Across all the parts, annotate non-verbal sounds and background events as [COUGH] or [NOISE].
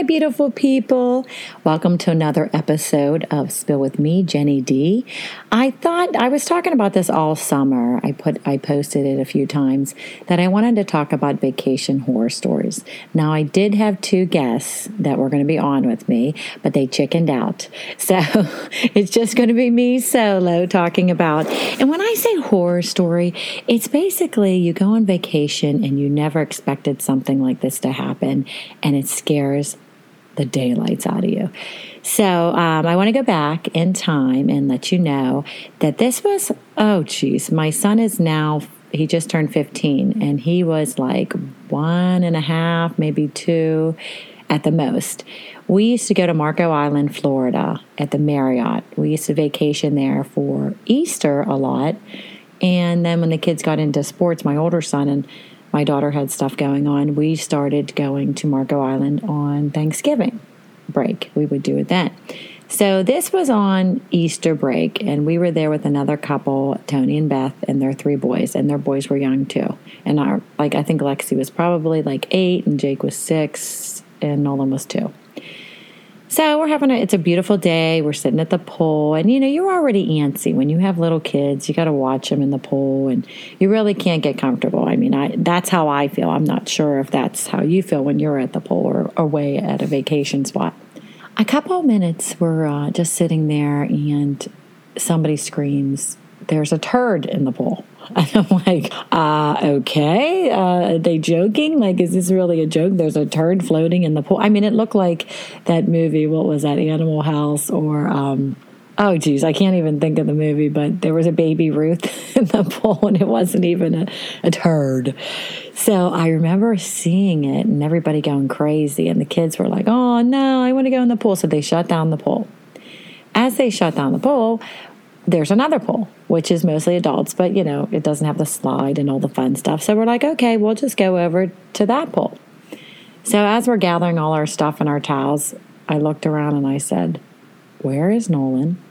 My beautiful people. Welcome to another episode of Spill with me, Jenny D. I thought I was talking about this all summer. I put I posted it a few times that I wanted to talk about vacation horror stories. Now I did have two guests that were going to be on with me, but they chickened out. [LAUGHS] So it's just going to be me solo talking about. And when I say horror story, it's basically you go on vacation and you never expected something like this to happen and it scares the daylights out of you. So um, I want to go back in time and let you know that this was, oh, geez, my son is now, he just turned 15 and he was like one and a half, maybe two at the most. We used to go to Marco Island, Florida at the Marriott. We used to vacation there for Easter a lot. And then when the kids got into sports, my older son and my daughter had stuff going on, we started going to Marco Island on Thanksgiving break. We would do it then. So this was on Easter break, and we were there with another couple, Tony and Beth, and their three boys, and their boys were young too. And our like I think Lexi was probably like eight, and Jake was six, and Nolan was two. So we're having a, it's a beautiful day. We're sitting at the pool, and you know, you're already antsy when you have little kids. You got to watch them in the pool, and you really can't get comfortable. I mean, I that's how I feel. I'm not sure if that's how you feel when you're at the pool or away at a vacation spot. A couple of minutes, we're uh, just sitting there, and somebody screams, "There's a turd in the pool!" [LAUGHS] And I'm like, uh, okay, uh, are they joking? Like, is this really a joke? There's a turd floating in the pool. I mean, it looked like that movie. What was that? Animal House or, um, oh, geez, I can't even think of the movie, but there was a baby Ruth [LAUGHS] in the pool and it wasn't even a, a turd. So I remember seeing it and everybody going crazy. And the kids were like, oh, no, I want to go in the pool. So they shut down the pool. As they shut down the pool, there's another pool, which is mostly adults, but you know, it doesn't have the slide and all the fun stuff. So we're like, okay, we'll just go over to that pool. So as we're gathering all our stuff and our towels, I looked around and I said, Where is Nolan?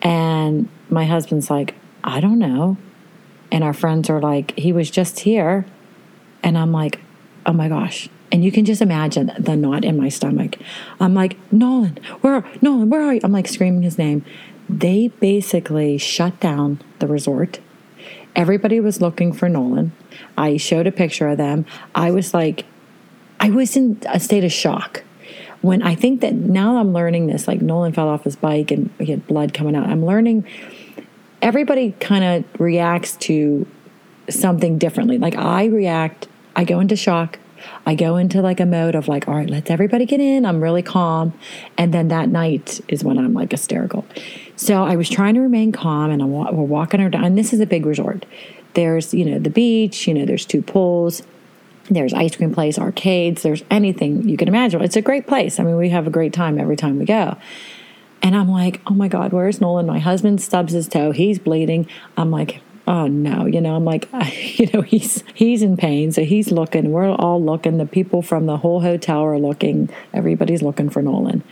And my husband's like, I don't know. And our friends are like, He was just here. And I'm like, Oh my gosh. And you can just imagine the knot in my stomach. I'm like, Nolan, where, Nolan, where are you? I'm like screaming his name they basically shut down the resort. Everybody was looking for Nolan. I showed a picture of them. I was like, I was in a state of shock. When I think that now I'm learning this, like Nolan fell off his bike and he had blood coming out. I'm learning everybody kind of reacts to something differently. Like I react, I go into shock. I go into like a mode of like, all right, let's everybody get in. I'm really calm. And then that night is when I'm like hysterical. So I was trying to remain calm, and I'm, we're walking around. And this is a big resort. There's you know the beach. You know there's two pools. There's ice cream place, arcades. There's anything you can imagine. It's a great place. I mean, we have a great time every time we go. And I'm like, oh my God, where's Nolan? My husband stubs his toe. He's bleeding. I'm like, oh no, you know, I'm like, [LAUGHS] you know, he's he's in pain, so he's looking. We're all looking. The people from the whole hotel are looking. Everybody's looking for Nolan,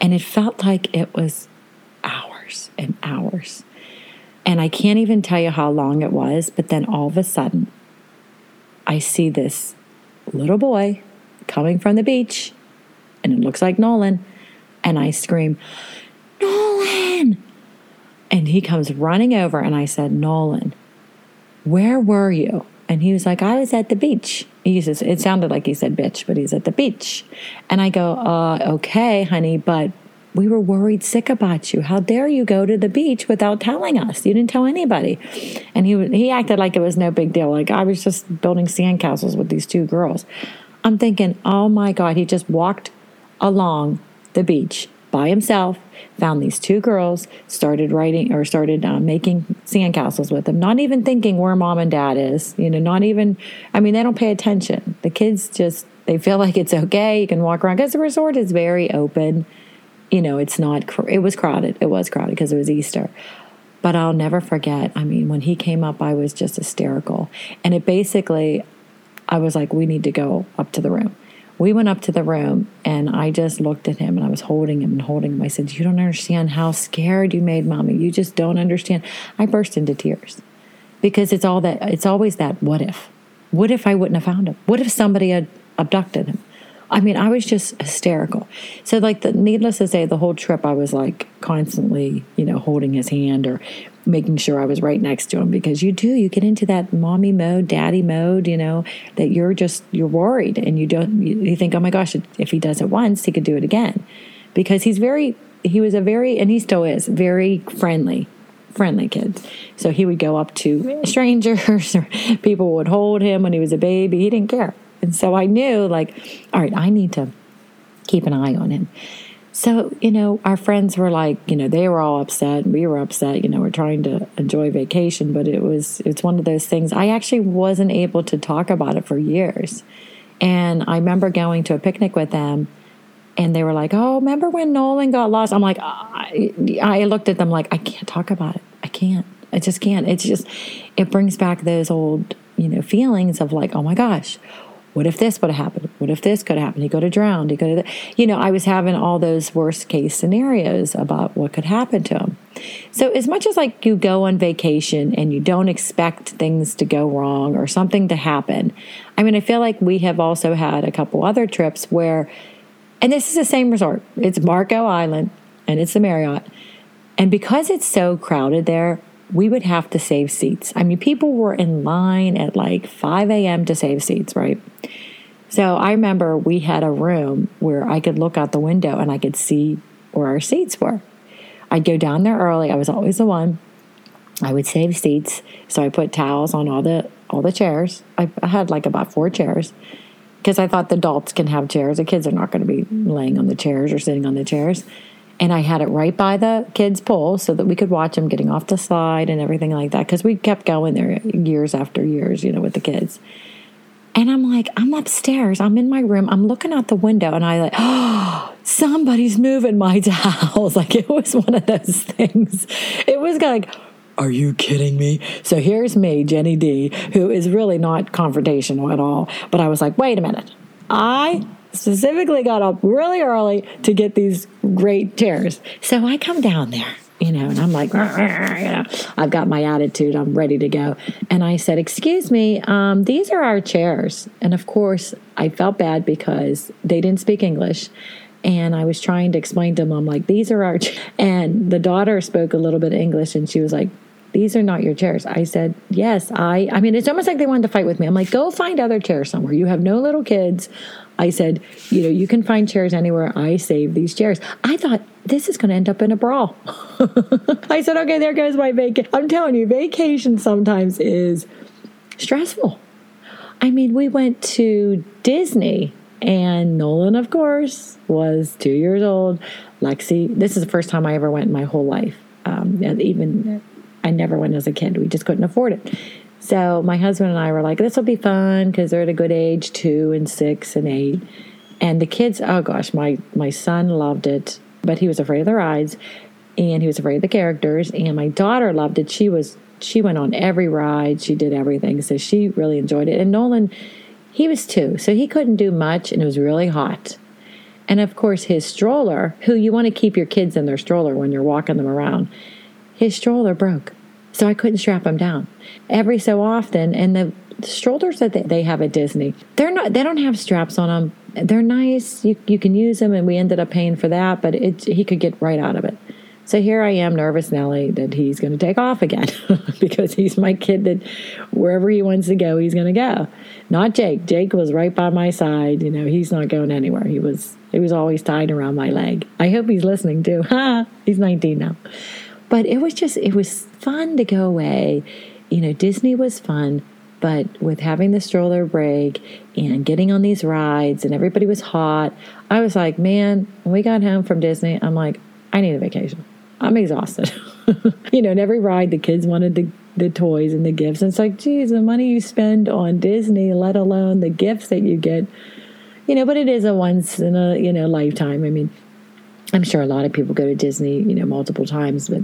and it felt like it was hours and hours. And I can't even tell you how long it was, but then all of a sudden, I see this little boy coming from the beach, and it looks like Nolan. And I scream! And he comes running over, and I said, Nolan, where were you? And he was like, I was at the beach. He says, it sounded like he said bitch, but he's at the beach. And I go, uh, okay, honey, but we were worried sick about you. How dare you go to the beach without telling us? You didn't tell anybody. And he he acted like it was no big deal. Like I was just building sandcastles with these two girls. I'm thinking, oh my God, he just walked along the beach by himself, found these two girls, started writing or started uh, making sandcastles with them, not even thinking where mom and dad is. You know, not even, I mean, they don't pay attention. The kids just, they feel like it's okay. You can walk around because the resort is very open you know, it's not, it was crowded. It was crowded because it was Easter. But I'll never forget. I mean, when he came up, I was just hysterical. And it basically, I was like, we need to go up to the room. We went up to the room and I just looked at him and I was holding him and holding him. I said, You don't understand how scared you made mommy. You just don't understand. I burst into tears because it's all that, it's always that what if? What if I wouldn't have found him? What if somebody had abducted him? I mean, I was just hysterical. So, like, the, needless to say, the whole trip, I was like constantly, you know, holding his hand or making sure I was right next to him because you do, you get into that mommy mode, daddy mode, you know, that you're just, you're worried and you don't, you think, oh my gosh, if he does it once, he could do it again. Because he's very, he was a very, and he still is, very friendly, friendly kid. So he would go up to strangers [LAUGHS] or people would hold him when he was a baby. He didn't care. And so I knew, like, all right, I need to keep an eye on him. So, you know, our friends were like, you know, they were all upset. and We were upset. You know, we're trying to enjoy vacation, but it was, it's one of those things. I actually wasn't able to talk about it for years. And I remember going to a picnic with them and they were like, oh, remember when Nolan got lost? I'm like, I, I looked at them like, I can't talk about it. I can't. I just can't. It's just, it brings back those old, you know, feelings of like, oh my gosh, what if this would have happened? What if this could have happened? He could have drowned. He could have, you know, I was having all those worst case scenarios about what could happen to him. So, as much as like you go on vacation and you don't expect things to go wrong or something to happen, I mean, I feel like we have also had a couple other trips where, and this is the same resort, it's Marco Island and it's the Marriott. And because it's so crowded there, we would have to save seats. I mean, people were in line at like 5 a.m. to save seats, right? So I remember we had a room where I could look out the window and I could see where our seats were. I'd go down there early. I was always the one. I would save seats, so I put towels on all the all the chairs. I, I had like about four chairs because I thought the adults can have chairs. The kids are not going to be laying on the chairs or sitting on the chairs and I had it right by the kids' pool so that we could watch them getting off the slide and everything like that because we kept going there years after years, you know, with the kids. And I'm like, I'm upstairs, I'm in my room, I'm looking out the window, and I like, oh, [GASPS] somebody's moving my [LAUGHS] towels. Like it was one of those [LAUGHS] things. It was like, are you kidding me? So here's me, Jenny D, who is really not confrontational at all. But I was like, wait a minute. I specifically got up really early to get these great chairs. So I come down there, you know, and I'm like, you know, I've got my attitude, I'm ready to go. And I said, Excuse me, um, these are our chairs. And of course, I felt bad because they didn't speak English. And I was trying to explain to them, I'm like, these are our, ch-. and the daughter spoke a little bit of English and she was like, these are not your chairs. I said, yes, I, I mean, it's almost like they wanted to fight with me. I'm like, go find other chairs somewhere. You have no little kids. I said, you know, you can find chairs anywhere. I save these chairs. I thought this is going to end up in a brawl. [LAUGHS] I said, okay, there goes my vacation. I'm telling you, vacation sometimes is stressful. I mean, we went to Disney and Nolan, of course, was two years old. Lexi, this is the first time I ever went in my whole life. Um, even I never went as a kid. We just couldn't afford it. So my husband and I were like, this will be fun because they're at a good age, two and six and eight. And the kids, oh gosh, my, my son loved it, but he was afraid of the rides and he was afraid of the characters. And my daughter loved it. She was, she went on every ride. She did everything. So she really enjoyed it. And Nolan, he was two, so he couldn't do much and it was really hot. And of course, his stroller, who you want to keep your kids in their stroller when you're walking them around, his stroller broke. So I couldn't strap him down. Every so often, and the strollers that they have at Disney, they're not. They don't have straps on them. They're nice. You you can use them, and we ended up paying for that. But it he could get right out of it. So here I am, nervous Nelly, that he's going to take off again [LAUGHS] because he's my kid that wherever he wants to go, he's going to go. Not Jake. Jake was right by my side. You know, he's not going anywhere. He was he was always tied around my leg. I hope he's listening too. Ha! [LAUGHS] he's 19 now. But it was just it was fun to go away. You know, Disney was fun, but with having the stroller break and getting on these rides and everybody was hot, I was like, man, when we got home from Disney, I'm like, I need a vacation. I'm exhausted. [LAUGHS] you know, and every ride the kids wanted the, the toys and the gifts. And it's like, geez, the money you spend on Disney, let alone the gifts that you get, you know, but it is a once in a, you know, lifetime. I mean, I'm sure a lot of people go to Disney, you know, multiple times, but,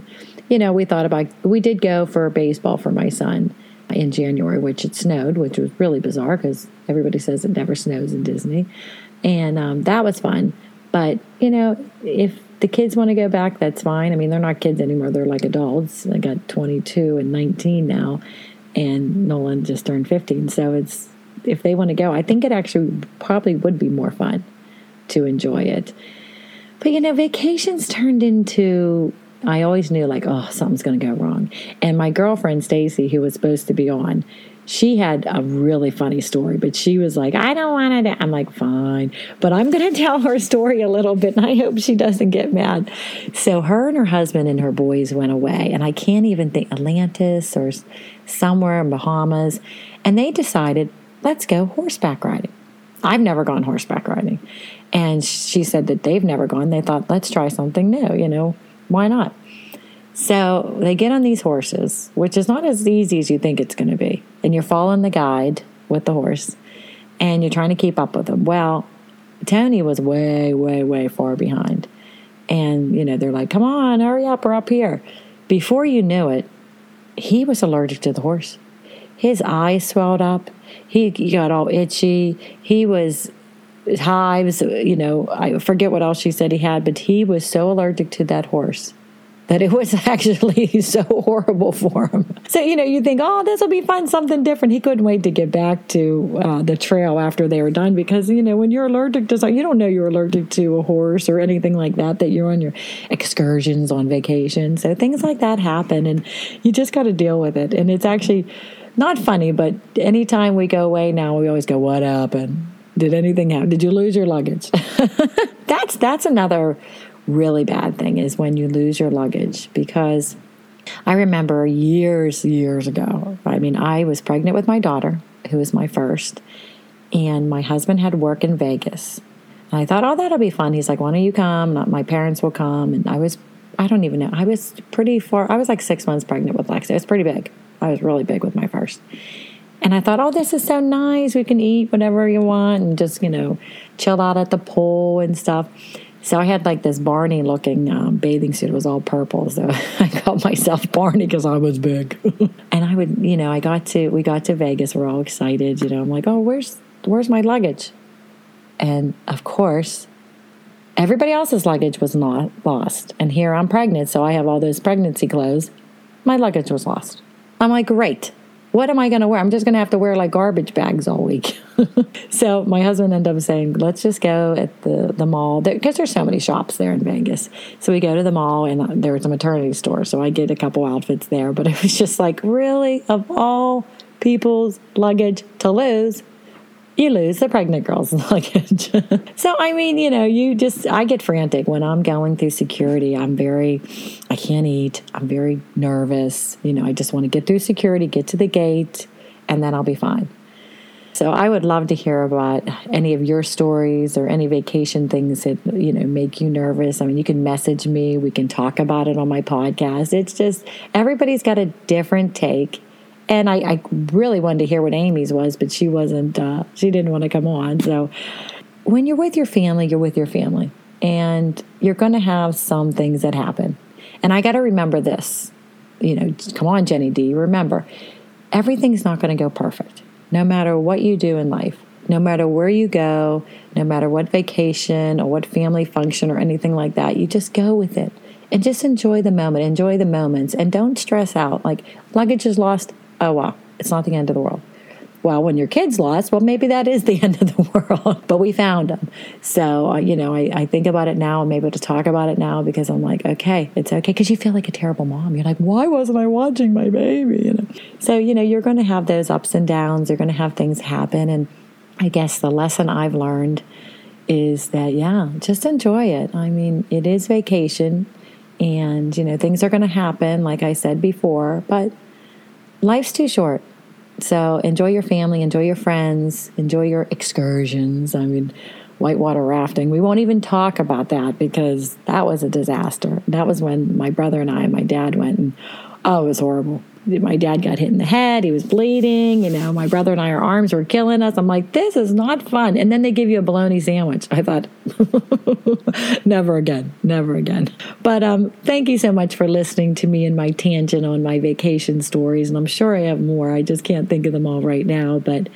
you know, we thought about, we did go for baseball for my son in January, which it snowed, which was really bizarre because everybody says it never snows in Disney. And um, that was fun. But, you know, if the kids want to go back, that's fine. I mean, they're not kids anymore. They're like adults. I got 22 and 19 now, and Nolan just turned 15. So it's, if they want to go, I think it actually probably would be more fun to enjoy it. But, you know, vacations turned into, I always knew like, oh, something's going to go wrong. And my girlfriend, Stacy, who was supposed to be on, she had a really funny story, but she was like, I don't want to. I'm like, fine. But I'm going [LAUGHS] to tell her story a little bit, and I hope she doesn't get mad. So, her and her husband and her boys went away, and I can't even think Atlantis or somewhere in Bahamas. And they decided, let's go horseback riding. I've never gone horseback riding. And she said that they've never gone. They thought, let's try something new, you know, why not? So they get on these horses, which is not as easy as you think it's going to be. And you're following the guide with the horse and you're trying to keep up with them. Well, Tony was way, way, way far behind. And, you know, they're like, come on, hurry up, we're up here. Before you knew it, he was allergic to the horse. His eyes swelled up. He got all itchy. He was hives, you know, I forget what else she said he had, but he was so allergic to that horse that it was [LAUGHS] actually so horrible for him. So, you know, you think, oh, this will be fun, something different. He couldn't wait to get back to uh, the trail after they were done because, you know, when you're allergic to something, you don't know you're allergic to a horse or anything like that, that you're on your excursions on vacation. So things like that happen and you just got to deal with it. And it's actually not funny, but anytime we go away now, we always go, what happened? Did anything happen? Did you lose your luggage? [LAUGHS] that's that's another really bad thing is when you lose your luggage because I remember years, years ago. I mean, I was pregnant with my daughter, who was my first, and my husband had work in Vegas. And I thought, oh, that'll be fun. He's like, why don't you come? Not uh, my parents will come. And I was, I don't even know. I was pretty far. I was like six months pregnant with Lexi. It was pretty big. I was really big with my first. And I thought, oh, this is so nice. We can eat whatever you want and just, you know, chill out at the pool and stuff. So I had like this Barney looking um, bathing suit. It was all purple. So [LAUGHS] I called myself Barney because I was big. [LAUGHS] and I would, you know, I got to, we got to Vegas. We're all excited. You know, I'm like, oh, where's, where's my luggage? And of course, everybody else's luggage was not lost. And here I'm pregnant. So I have all those pregnancy clothes. My luggage was lost. I'm like, great what am I going to wear? I'm just going to have to wear like garbage bags all week. [LAUGHS] so my husband ended up saying, let's just go at the, the mall because there's so many shops there in Vegas. So we go to the mall and uh, there's a maternity store. So I get a couple outfits there. But it was just like, really, of all people's luggage to lose, you lose the pregnant girl's [LAUGHS] luggage. so, I mean, you know, you just, I get frantic when I'm going through security. I'm very, I can't eat. I'm very nervous. You know, I just want to get through security, get to the gate, and then I'll be fine. So I would love to hear about any of your stories or any vacation things that, you know, make you nervous. I mean, you can message me. We can talk about it on my podcast. It's just everybody's got a different take and I, I, really wanted to hear what Amy's was, but she wasn't. Uh, she didn't want to come on. So when you're with your family, you're with your family, and you're going to have some things that happen. And I got to remember this. You know, come on, Jenny D. Remember, everything's not going to go perfect. No matter what you do in life, no matter where you go, no matter what vacation or what family function or anything like that, you just go with it and just enjoy the moment, enjoy the moments, and don't stress out. Like luggage is lost, oh well, it's not the end of the world. well, when your kid's lost, well, maybe that is the [LAUGHS] end of the world. but we found them. So, uh, you know, I, I, think about it now. I'm able to talk about it now because I'm like, okay, it's okay. Because you feel like a terrible mom. You're like, why wasn't I watching my baby? You know. So, you know, you're going to have those ups and downs. You're going to have things happen. And I guess the lesson I've learned is that, yeah, just enjoy it. I mean, it is vacation and, you know, things are going to happen, like I said before, but life's too short so enjoy your family, enjoy your friends, enjoy your excursions. I mean, whitewater rafting. We won't even talk about that because that was a disaster. That was when my brother and I and my dad went, and oh, it was horrible my dad got hit in the head. He was bleeding. You know, my brother and I, our arms were killing us. I'm like, this is not fun. And then they give you a bologna sandwich. I thought, [LAUGHS] never again, never again. But um, thank you so much for listening to me and my tangent on my vacation stories. And I'm sure I have more. I just can't think of them all right now. But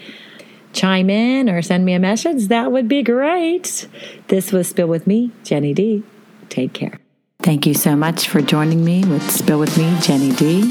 chime in or send me a message. That would be great. This was Spill with me, Jenny D. Take care. Thank you so much for joining me with Spill with me, Jenny D.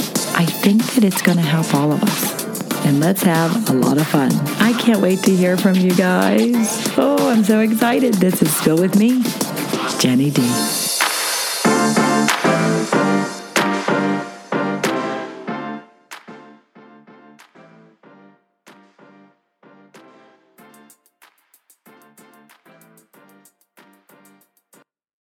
I think that it's going to help all of us. And let's have a lot of fun. I can't wait to hear from you guys. Oh, I'm so excited. This is Spill With Me, Jenny D.